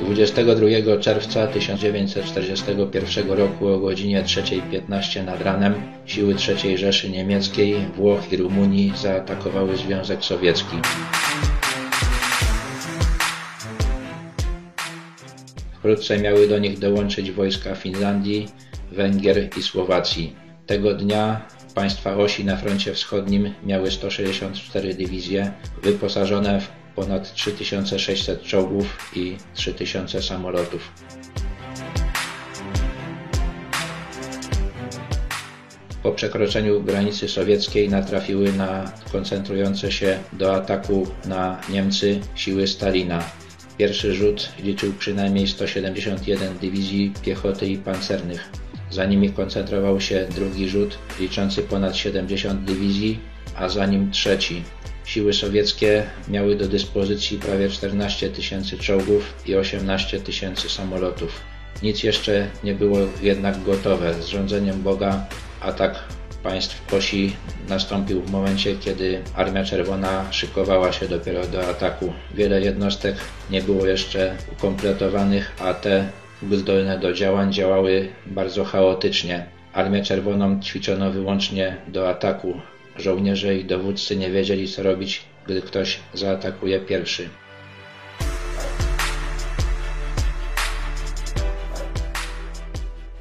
22 czerwca 1941 roku o godzinie 3.15 nad ranem siły III Rzeszy Niemieckiej, Włoch i Rumunii zaatakowały Związek Sowiecki. Wkrótce miały do nich dołączyć wojska Finlandii, Węgier i Słowacji. Tego dnia państwa osi na froncie wschodnim miały 164 dywizje wyposażone w ponad 3600 czołgów i 3000 samolotów. Po przekroczeniu granicy sowieckiej natrafiły na koncentrujące się do ataku na Niemcy siły Stalina. Pierwszy rzut liczył przynajmniej 171 dywizji piechoty i pancernych. Za nimi koncentrował się drugi rzut liczący ponad 70 dywizji, a za nim trzeci. Siły sowieckie miały do dyspozycji prawie 14 tysięcy czołgów i 18 tysięcy samolotów. Nic jeszcze nie było jednak gotowe. Z rządzeniem Boga atak państw osi nastąpił w momencie, kiedy Armia Czerwona szykowała się dopiero do ataku. Wiele jednostek nie było jeszcze ukompletowanych, a te zdolne do działań działały bardzo chaotycznie. Armię Czerwoną ćwiczono wyłącznie do ataku. Żołnierze i dowódcy nie wiedzieli co robić, gdy ktoś zaatakuje pierwszy.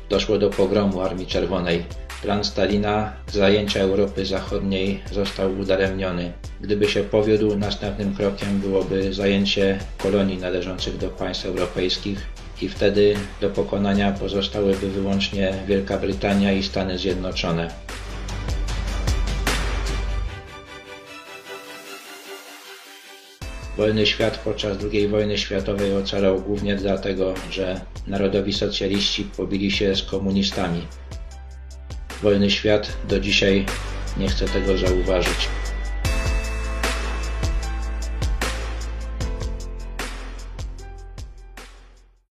Doszło do pogromu Armii Czerwonej. Plan Stalina zajęcia Europy Zachodniej został udaremniony. Gdyby się powiódł, następnym krokiem byłoby zajęcie kolonii należących do państw europejskich i wtedy do pokonania pozostałyby wyłącznie Wielka Brytania i Stany Zjednoczone. Wolny świat podczas II wojny światowej ocalał głównie dlatego, że narodowi socjaliści pobili się z komunistami. Wolny świat do dzisiaj nie chce tego zauważyć.